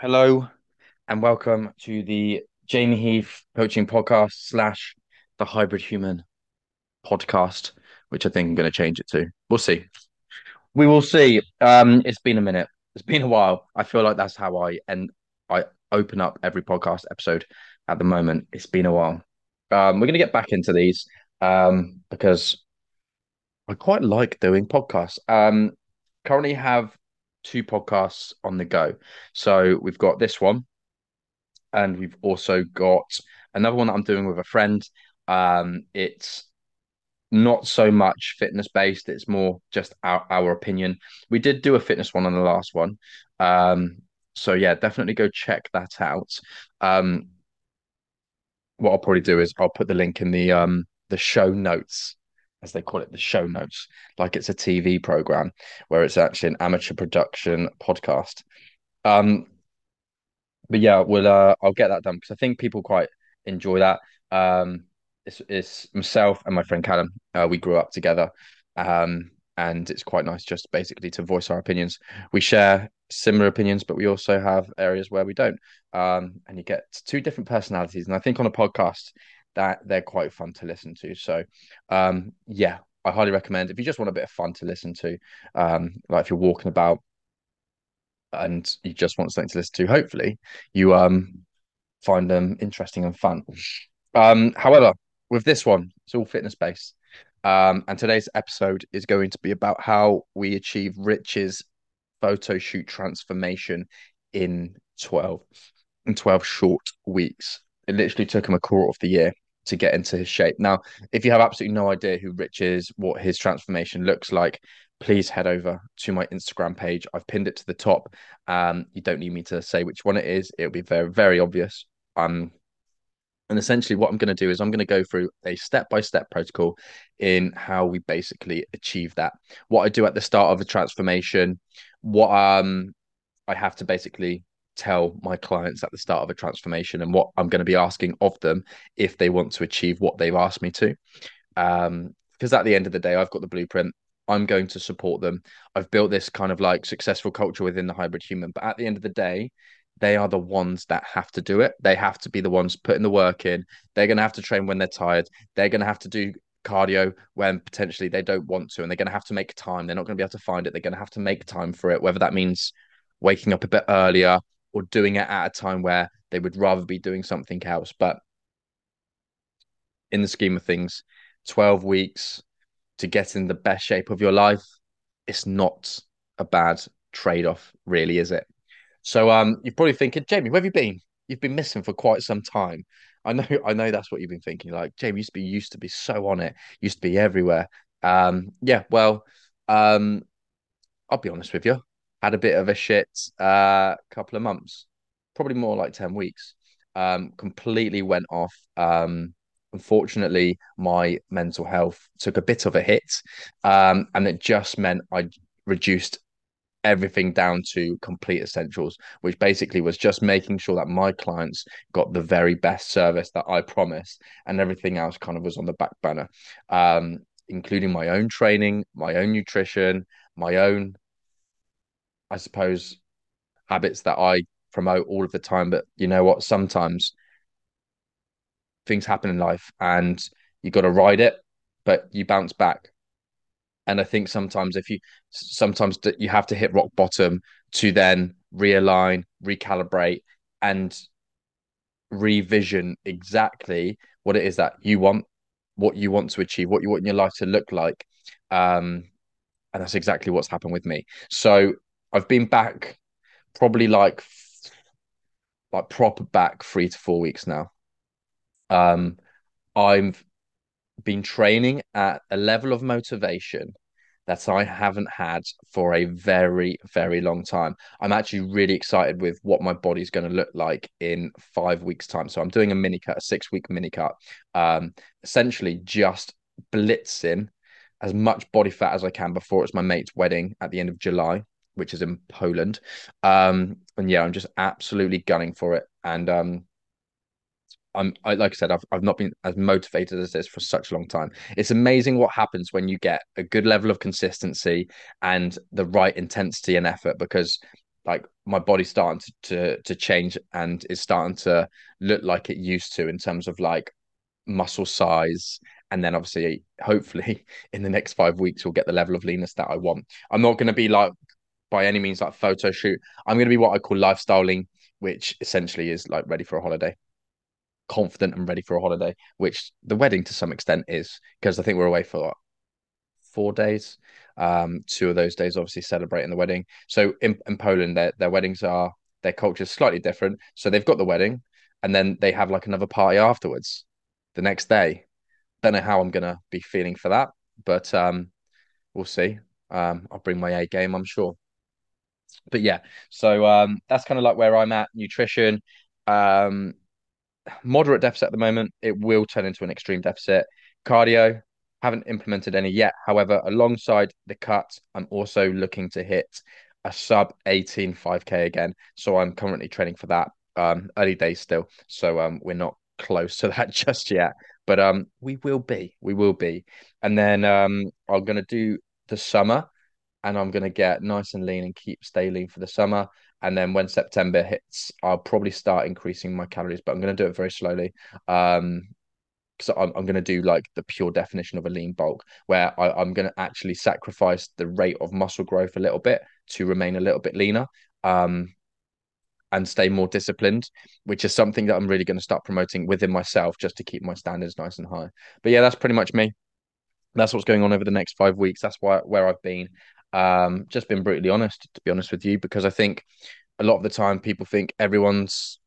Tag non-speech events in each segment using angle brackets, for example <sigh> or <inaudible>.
Hello and welcome to the Jamie Heath coaching podcast slash the hybrid human podcast, which I think I'm going to change it to. We'll see. We will see. Um, it's been a minute. It's been a while. I feel like that's how I and I open up every podcast episode at the moment. It's been a while. Um, we're going to get back into these um, because I quite like doing podcasts. Um, currently have two podcasts on the go. So we've got this one, and we've also got another one that I'm doing with a friend. Um, it's not so much fitness based; it's more just our, our opinion. We did do a fitness one on the last one, um, so yeah, definitely go check that out. Um, what I'll probably do is I'll put the link in the um the show notes as they call it, the show notes, like it's a TV program where it's actually an amateur production podcast. Um, but yeah, we'll uh, I'll get that done because I think people quite enjoy that. Um, it's, it's myself and my friend Callum. Uh, we grew up together, um, and it's quite nice just basically to voice our opinions. We share similar opinions, but we also have areas where we don't. Um, and you get two different personalities. And I think on a podcast, that they're quite fun to listen to. So, um, yeah, I highly recommend if you just want a bit of fun to listen to, um, like if you're walking about and you just want something to listen to, hopefully you um find them interesting and fun. Um, however, with this one, it's all fitness based. Um, and today's episode is going to be about how we achieve Rich's photo shoot transformation in 12 in 12 short weeks. It literally took him a quarter of the year to get into his shape. Now, if you have absolutely no idea who Rich is, what his transformation looks like, please head over to my Instagram page. I've pinned it to the top. Um, you don't need me to say which one it is. It'll be very, very obvious. Um, and essentially, what I'm going to do is I'm going to go through a step by step protocol in how we basically achieve that. What I do at the start of the transformation, what um I have to basically tell my clients at the start of a transformation and what I'm going to be asking of them if they want to achieve what they've asked me to. Um, because at the end of the day, I've got the blueprint. I'm going to support them. I've built this kind of like successful culture within the hybrid human. But at the end of the day, they are the ones that have to do it. They have to be the ones putting the work in. They're going to have to train when they're tired. They're going to have to do cardio when potentially they don't want to, and they're going to have to make time. They're not going to be able to find it. They're going to have to make time for it, whether that means waking up a bit earlier, or doing it at a time where they would rather be doing something else. But in the scheme of things, 12 weeks to get in the best shape of your life, it's not a bad trade off, really, is it? So um, you're probably thinking, Jamie, where have you been? You've been missing for quite some time. I know, I know that's what you've been thinking. Like Jamie used to be used to be so on it, used to be everywhere. Um, yeah, well, um, I'll be honest with you had a bit of a shit uh, couple of months, probably more like 10 weeks. Um, completely went off. Um, unfortunately, my mental health took a bit of a hit. Um, and it just meant I reduced everything down to complete essentials, which basically was just making sure that my clients got the very best service that I promised, and everything else kind of was on the back burner, um, including my own training, my own nutrition, my own I suppose, habits that I promote all of the time. But you know what? Sometimes things happen in life and you got to ride it, but you bounce back. And I think sometimes if you sometimes you have to hit rock bottom to then realign, recalibrate, and revision exactly what it is that you want, what you want to achieve, what you want your life to look like. Um, and that's exactly what's happened with me. So I've been back probably like like proper back three to four weeks now. Um, I've been training at a level of motivation that I haven't had for a very, very long time. I'm actually really excited with what my body's going to look like in five weeks' time. So I'm doing a mini cut, a six week mini cut, um, essentially just blitzing as much body fat as I can before it's my mate's wedding at the end of July which is in Poland. Um, and yeah, I'm just absolutely gunning for it. And um, I'm I, like I said, I've I've not been as motivated as this for such a long time. It's amazing what happens when you get a good level of consistency and the right intensity and effort because like my body's starting to, to to change and is starting to look like it used to in terms of like muscle size and then obviously hopefully <laughs> in the next five weeks we'll get the level of leanness that I want. I'm not going to be like by any means like photo shoot. I'm going to be what I call lifestyle lean, which essentially is like ready for a holiday, confident and ready for a holiday, which the wedding to some extent is because I think we're away for what, four days. Um, two of those days obviously celebrating the wedding. So in, in Poland, their their weddings are their culture is slightly different. So they've got the wedding, and then they have like another party afterwards, the next day. Don't know how I'm gonna be feeling for that, but um, we'll see. Um, I'll bring my A game, I'm sure. But yeah, so um, that's kind of like where I'm at. Nutrition, um, moderate deficit at the moment. It will turn into an extreme deficit. Cardio, haven't implemented any yet. However, alongside the cut, I'm also looking to hit a sub 18 5k again. So I'm currently training for that. Um, early days still, so um, we're not close to <laughs> that just yet. But um, we will be, we will be. And then um, I'm gonna do the summer, and I'm gonna get nice and lean and keep stay lean for the summer. And then when September hits, I'll probably start increasing my calories, but I'm gonna do it very slowly. Um, because I'm, I'm going to do like the pure definition of a lean bulk, where I, I'm going to actually sacrifice the rate of muscle growth a little bit to remain a little bit leaner. Um, and stay more disciplined, which is something that I'm really going to start promoting within myself just to keep my standards nice and high. But yeah, that's pretty much me. That's what's going on over the next five weeks. That's why where I've been. Um, just been brutally honest, to be honest with you, because I think a lot of the time people think everyone's,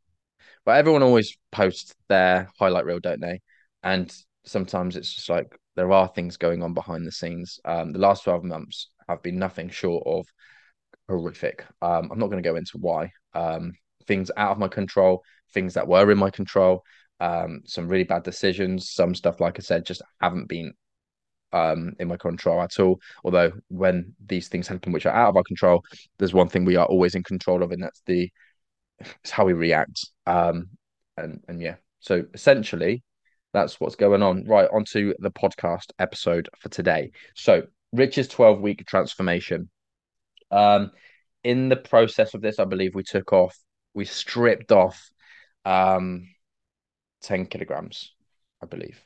but everyone always posts their highlight reel, don't they? And sometimes it's just like there are things going on behind the scenes. Um, the last 12 months have been nothing short of horrific. Um, I'm not going to go into why. Um, things out of my control, things that were in my control, um, some really bad decisions, some stuff, like I said, just haven't been um, in my control at all. Although when these things happen, which are out of our control, there's one thing we are always in control of, and that's the it's how we react. Um, and and yeah, so essentially, that's what's going on. Right, onto the podcast episode for today. So, Rich's 12 week transformation. Um, in the process of this, I believe we took off, we stripped off um 10 kilograms, I believe.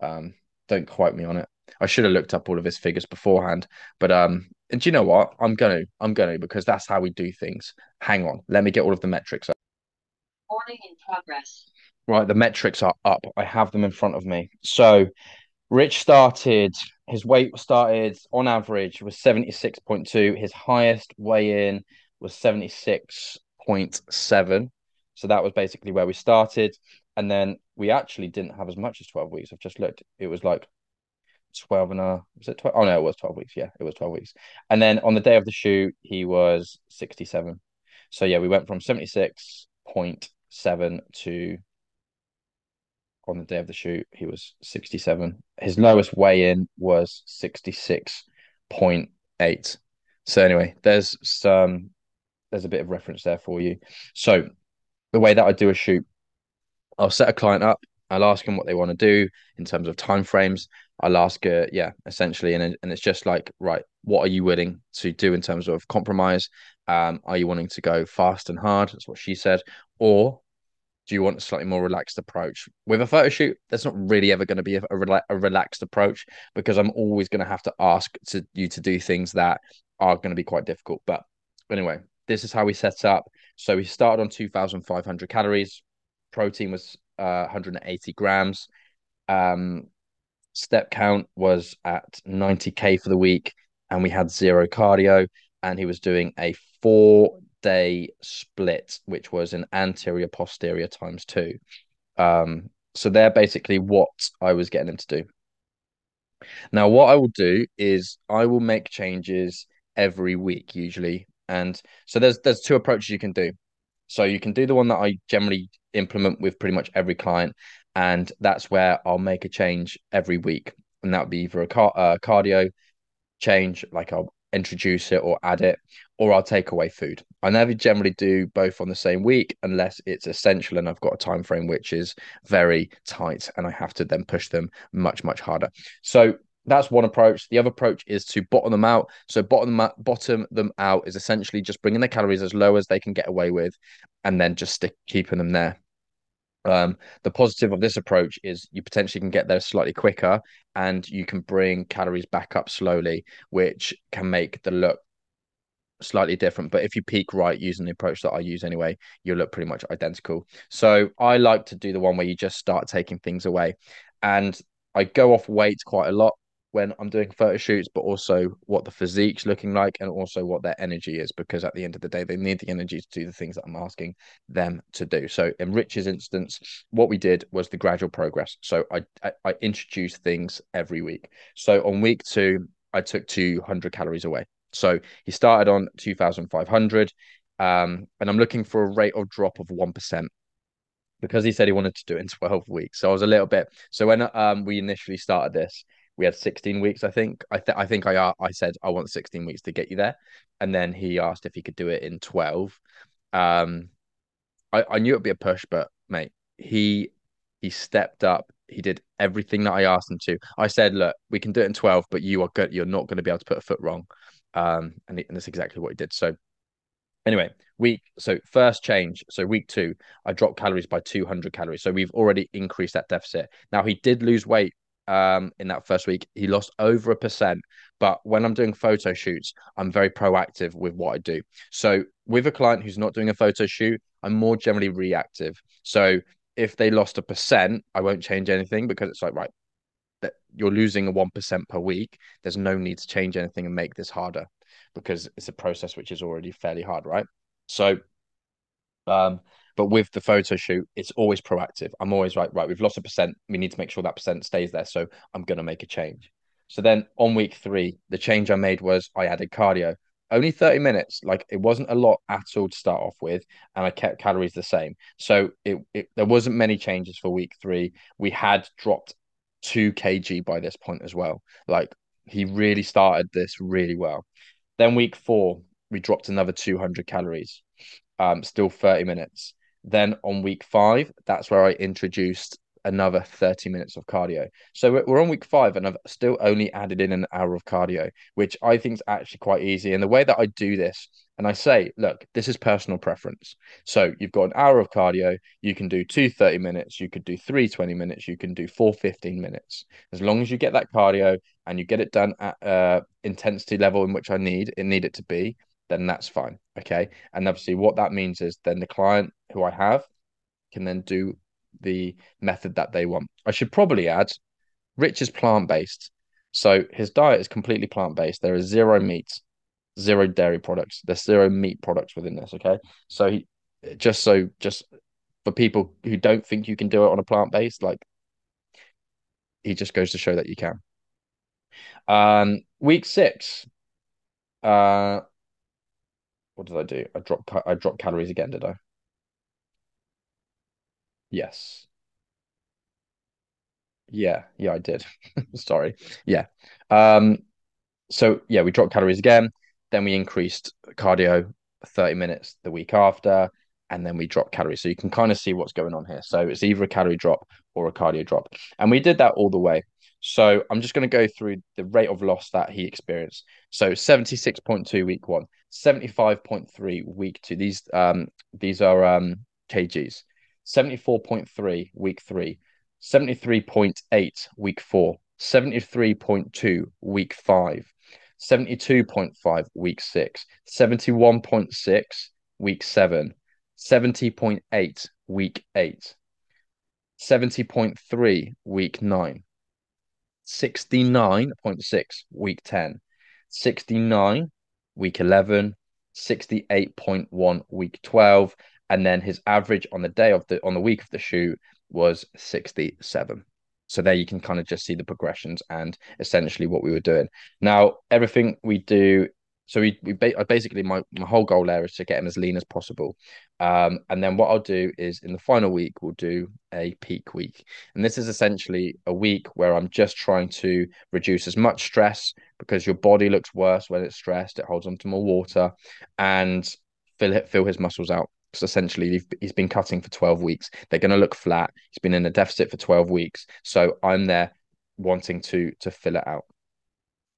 Um, don't quote me on it. I should have looked up all of his figures beforehand, but um, and do you know what? I'm gonna, I'm gonna because that's how we do things. Hang on, let me get all of the metrics. Warning in progress. Right, the metrics are up. I have them in front of me. So, Rich started, his weight started on average was 76.2. His highest weigh in was 76.7. So, that was basically where we started. And then we actually didn't have as much as 12 weeks. I've just looked. It was like 12 and a, was it 12? Oh, no, it was 12 weeks. Yeah, it was 12 weeks. And then on the day of the shoot, he was 67. So, yeah, we went from 76.7 to on the day of the shoot, he was 67. His lowest weigh in was 66.8. So anyway, there's some there's a bit of reference there for you. So the way that I do a shoot, I'll set a client up. I'll ask them what they want to do in terms of time frames. I'll ask, uh, yeah, essentially, and and it's just like, right, what are you willing to do in terms of compromise? Um, are you wanting to go fast and hard? That's what she said, or do you want a slightly more relaxed approach with a photo shoot that's not really ever going to be a, a, rela- a relaxed approach because i'm always going to have to ask to you to do things that are going to be quite difficult but anyway this is how we set up so we started on 2500 calories protein was uh, 180 grams um, step count was at 90k for the week and we had zero cardio and he was doing a four day split, which was an anterior posterior times two. Um, so they're basically what I was getting him to do. Now, what I will do is I will make changes every week usually, and so there's there's two approaches you can do. So you can do the one that I generally implement with pretty much every client, and that's where I'll make a change every week, and that would be either a car- uh, cardio change, like I'll introduce it or add it, or I'll take away food. I never generally do both on the same week unless it's essential and I've got a time frame which is very tight and I have to then push them much, much harder. So that's one approach. The other approach is to bottom them out. So bottom them out, bottom them out is essentially just bringing the calories as low as they can get away with, and then just stick keeping them there. Um, the positive of this approach is you potentially can get there slightly quicker, and you can bring calories back up slowly, which can make the look slightly different. But if you peak right using the approach that I use anyway, you'll look pretty much identical. So I like to do the one where you just start taking things away. And I go off weight quite a lot when I'm doing photo shoots, but also what the physique's looking like and also what their energy is, because at the end of the day, they need the energy to do the things that I'm asking them to do. So in Rich's instance, what we did was the gradual progress. So I I, I introduced things every week. So on week two, I took 200 calories away. So he started on 2,500. Um, and I'm looking for a rate of drop of 1% because he said he wanted to do it in 12 weeks. So I was a little bit. So when um, we initially started this, we had 16 weeks, I think. I, th- I think I uh, I said I want 16 weeks to get you there. And then he asked if he could do it in 12. Um, I, I knew it'd be a push, but mate, he he stepped up. He did everything that I asked him to. I said, look, we can do it in 12, but you are good. You're not going to be able to put a foot wrong. Um, and, and that's exactly what he did. So anyway, week so first change. So week two, I dropped calories by 200 calories. So we've already increased that deficit. Now he did lose weight um, in that first week. He lost over a percent. But when I'm doing photo shoots, I'm very proactive with what I do. So with a client who's not doing a photo shoot, I'm more generally reactive. So if they lost a percent, I won't change anything because it's like, right, that you're losing a 1% per week. There's no need to change anything and make this harder because it's a process which is already fairly hard, right? So, um, but with the photo shoot, it's always proactive. I'm always right, right, we've lost a percent. We need to make sure that percent stays there. So I'm going to make a change. So then on week three, the change I made was I added cardio. Only 30 minutes, like it wasn't a lot at all to start off with, and I kept calories the same. So it, it there wasn't many changes for week three. We had dropped two kg by this point as well. Like he really started this really well. Then week four, we dropped another 200 calories, um, still 30 minutes. Then on week five, that's where I introduced another 30 minutes of cardio. So we're on week five, and I've still only added in an hour of cardio, which I think is actually quite easy. And the way that I do this, and I say, look, this is personal preference. So you've got an hour of cardio, you can do two 30 minutes, you could do three 20 minutes, you can do four 15 minutes. As long as you get that cardio and you get it done at uh, intensity level in which I need it need it to be, then that's fine. Okay. And obviously what that means is then the client who I have can then do the method that they want. I should probably add Rich is plant based. So his diet is completely plant based. There is zero meat, zero dairy products. There's zero meat products within this. Okay. So he just so just for people who don't think you can do it on a plant based, like he just goes to show that you can. Um, week six. Uh, what did I do? I dropped I dropped calories again, did I? Yes. Yeah, yeah, I did. <laughs> Sorry. Yeah. Um, so yeah, we dropped calories again. Then we increased cardio 30 minutes the week after, and then we dropped calories. So you can kind of see what's going on here. So it's either a calorie drop or a cardio drop. And we did that all the way. So I'm just going to go through the rate of loss that he experienced. So 76.2 week one, 75.3 week two. These um these are um kgs. 74.3 week three, 73.8 week four, 73.2 week five, 72.5 week six, 71.6 week seven, 70.8 week eight, 70.3 week nine, 69.6 week 10, 69 week 11, 68.1 week 12, and then his average on the day of the on the week of the shoot was 67 so there you can kind of just see the progressions and essentially what we were doing. Now everything we do so we, we basically my, my whole goal there is to get him as lean as possible um, and then what i'll do is in the final week we'll do a peak week and this is essentially a week where i'm just trying to reduce as much stress because your body looks worse when it's stressed it holds on to more water and fill, fill his muscles out So essentially he's been cutting for 12 weeks. They're going to look flat. He's been in a deficit for 12 weeks. So I'm there wanting to to fill it out.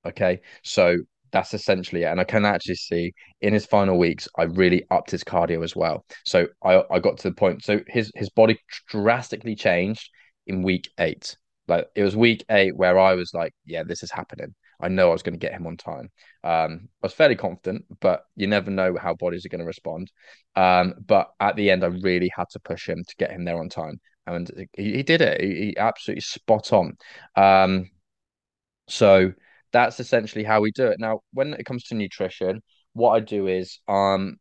Okay, so that's essentially it. And I can actually see in his final weeks, I really upped his cardio as well. So I, I got to the point. So his his body drastically changed in week eight. Like it was week eight where I was like, yeah, this is happening. I know I was going to get him on time. Um, I was fairly confident, but you never know how bodies are going to respond. Um, but at the end, I really had to push him to get him there on time, and he, he did it. He, he absolutely spot on. Um, so that's essentially how we do it. Now, when it comes to nutrition, what I do is um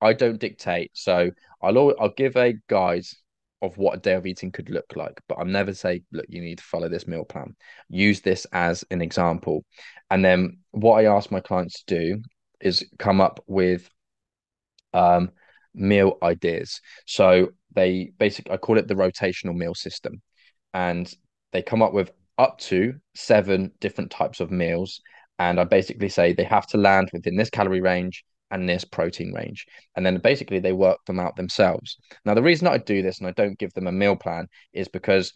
I don't dictate. So I'll I'll give a guide of what a day of eating could look like, but I'm never say, look, you need to follow this meal plan. Use this as an example. And then what I ask my clients to do is come up with um meal ideas. So they basically I call it the rotational meal system. And they come up with up to seven different types of meals. And I basically say they have to land within this calorie range and this protein range. And then basically they work them out themselves. Now, the reason I do this and I don't give them a meal plan is because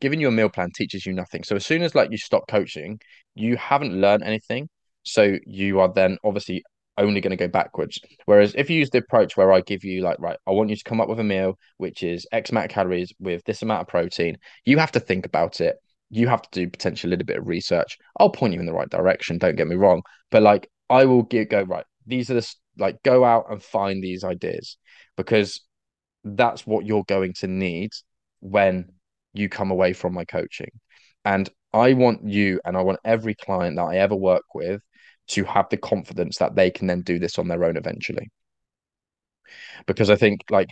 giving you a meal plan teaches you nothing. So as soon as like you stop coaching, you haven't learned anything. So you are then obviously only going to go backwards. Whereas if you use the approach where I give you like, right, I want you to come up with a meal which is X amount of calories with this amount of protein, you have to think about it. You have to do potentially a little bit of research. I'll point you in the right direction. Don't get me wrong, but like I will get, go right. These are the like go out and find these ideas because that's what you're going to need when you come away from my coaching. And I want you and I want every client that I ever work with to have the confidence that they can then do this on their own eventually. Because I think like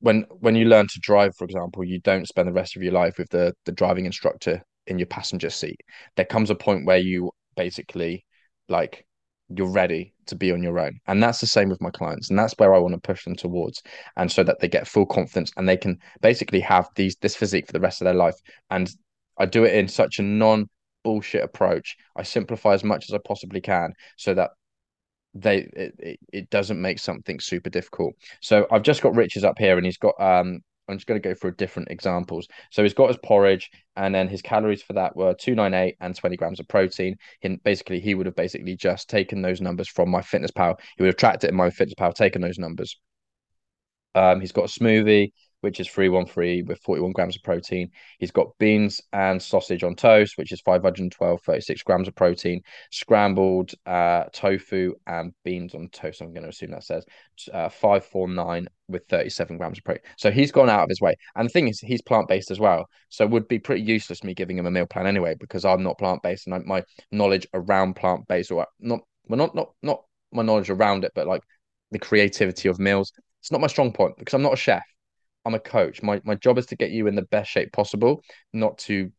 when when you learn to drive, for example, you don't spend the rest of your life with the the driving instructor in your passenger seat. There comes a point where you basically like you're ready to be on your own. And that's the same with my clients. And that's where I want to push them towards. And so that they get full confidence and they can basically have these this physique for the rest of their life. And I do it in such a non bullshit approach. I simplify as much as I possibly can so that they it, it, doesn't make something super difficult. So I've just got Rich's up here and he's got um I'm just going to go through different examples. So he's got his porridge, and then his calories for that were 298 and 20 grams of protein. And basically, he would have basically just taken those numbers from my fitness pal. He would have tracked it in my fitness pal, taken those numbers. Um, he's got a smoothie which is 313 with 41 grams of protein. He's got beans and sausage on toast, which is 512, 36 grams of protein, scrambled uh, tofu and beans on toast. I'm going to assume that says uh, 549 with 37 grams of protein. So he's gone out of his way. And the thing is, he's plant based as well. So it would be pretty useless me giving him a meal plan anyway, because I'm not plant based and I, my knowledge around plant based or not, well, not, not, not my knowledge around it, but like the creativity of meals. It's not my strong point because I'm not a chef. I'm a coach. My my job is to get you in the best shape possible, not to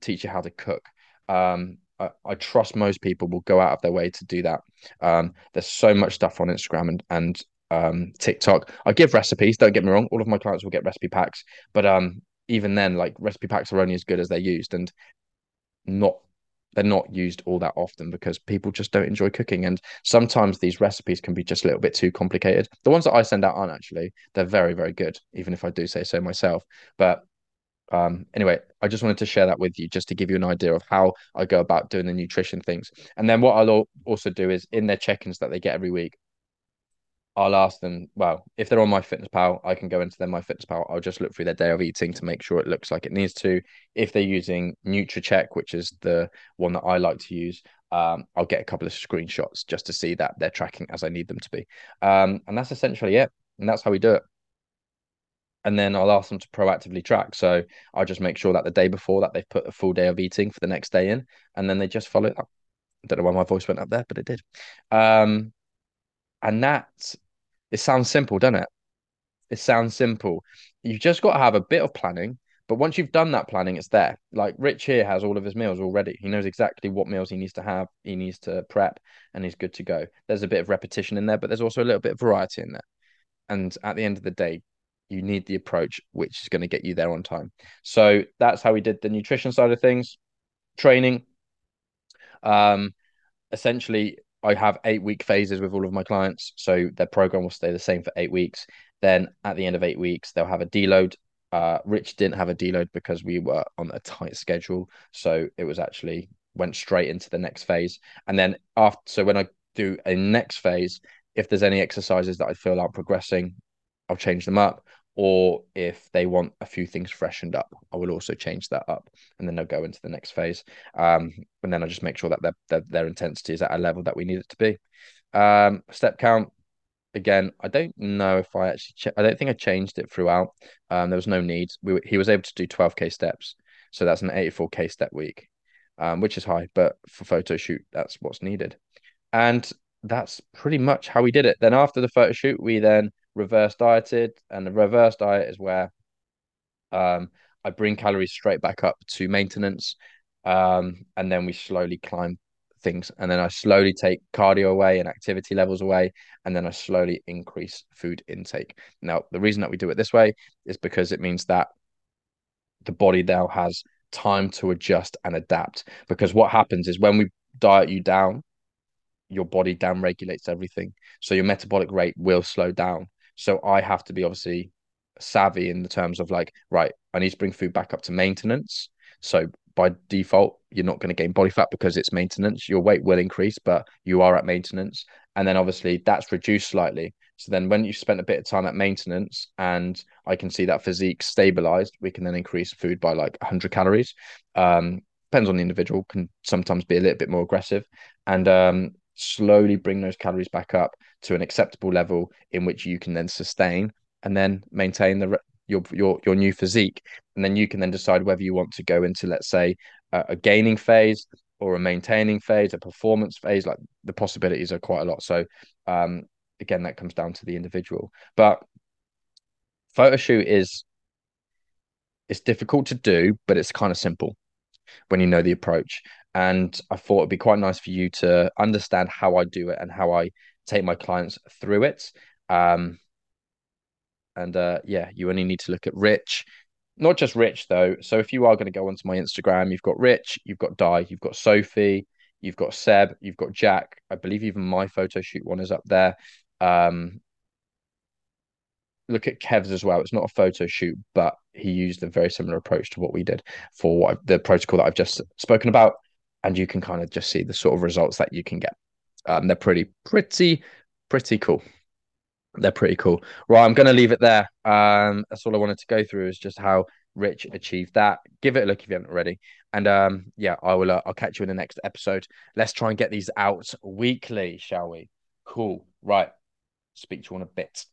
teach you how to cook. Um, I, I trust most people will go out of their way to do that. Um, there's so much stuff on Instagram and and um, TikTok. I give recipes. Don't get me wrong. All of my clients will get recipe packs, but um, even then, like recipe packs are only as good as they're used, and not they're not used all that often because people just don't enjoy cooking. And sometimes these recipes can be just a little bit too complicated. The ones that I send out aren't actually, they're very, very good, even if I do say so myself. But um, anyway, I just wanted to share that with you just to give you an idea of how I go about doing the nutrition things. And then what I'll also do is in their check ins that they get every week, I'll ask them, well, if they're on my fitness pal, I can go into their my fitness pal. I'll just look through their day of eating to make sure it looks like it needs to. If they're using Nutracheck, which is the one that I like to use, um, I'll get a couple of screenshots just to see that they're tracking as I need them to be. Um, and that's essentially it. And that's how we do it. And then I'll ask them to proactively track. So I'll just make sure that the day before that they've put a full day of eating for the next day in, and then they just follow that. I don't know why my voice went up there, but it did. Um, and that it sounds simple, doesn't it? It sounds simple. You've just got to have a bit of planning, but once you've done that planning, it's there. Like Rich here has all of his meals already. He knows exactly what meals he needs to have, he needs to prep, and he's good to go. There's a bit of repetition in there, but there's also a little bit of variety in there. And at the end of the day, you need the approach which is going to get you there on time. So that's how we did the nutrition side of things, training. Um, essentially, I have eight week phases with all of my clients. So their program will stay the same for eight weeks. Then at the end of eight weeks, they'll have a deload. Uh, Rich didn't have a deload because we were on a tight schedule. So it was actually went straight into the next phase. And then after, so when I do a next phase, if there's any exercises that I feel aren't progressing, I'll change them up. Or if they want a few things freshened up, I will also change that up, and then they'll go into the next phase. Um, and then I just make sure that their, their their intensity is at a level that we need it to be. Um, step count, again, I don't know if I actually, ch- I don't think I changed it throughout. Um, there was no need. We he was able to do 12k steps, so that's an 84k step week, um, which is high, but for photo shoot, that's what's needed, and that's pretty much how we did it. Then after the photo shoot, we then reverse dieted, and the reverse diet is where um, I bring calories straight back up to maintenance, um, and then we slowly climb things. And then I slowly take cardio away and activity levels away, and then I slowly increase food intake. Now, the reason that we do it this way is because it means that the body now has time to adjust and adapt. Because what happens is when we diet you down, your body down regulates everything. So your metabolic rate will slow down. So I have to be obviously savvy in the terms of like, right, I need to bring food back up to maintenance. So by default, you're not going to gain body fat because it's maintenance. Your weight will increase, but you are at maintenance. And then obviously that's reduced slightly. So then when you've spent a bit of time at maintenance and I can see that physique stabilized, we can then increase food by like 100 calories. Um, depends on the individual, can sometimes be a little bit more aggressive. And um, slowly bring those calories back up to an acceptable level in which you can then sustain and then maintain the your your your new physique. And then you can then decide whether you want to go into let's say a, a gaining phase or a maintaining phase a performance phase like the possibilities are quite a lot. So um again that comes down to the individual. But photo shoot is it's difficult to do but it's kind of simple when you know the approach and I thought it'd be quite nice for you to understand how I do it and how I take my clients through it. Um, and uh, yeah, you only need to look at Rich, not just Rich though. So if you are going to go onto my Instagram, you've got Rich, you've got Di, you've got Sophie, you've got Seb, you've got Jack. I believe even my photo shoot one is up there. Um, look at Kev's as well. It's not a photo shoot, but he used a very similar approach to what we did for what the protocol that I've just spoken about and you can kind of just see the sort of results that you can get. Um, they're pretty, pretty, pretty cool. They're pretty cool. Right, I'm going to leave it there. Um, that's all I wanted to go through is just how Rich achieved that. Give it a look if you haven't already. And um, yeah, I will. Uh, I'll catch you in the next episode. Let's try and get these out weekly, shall we? Cool. Right. Speak to you on a bit.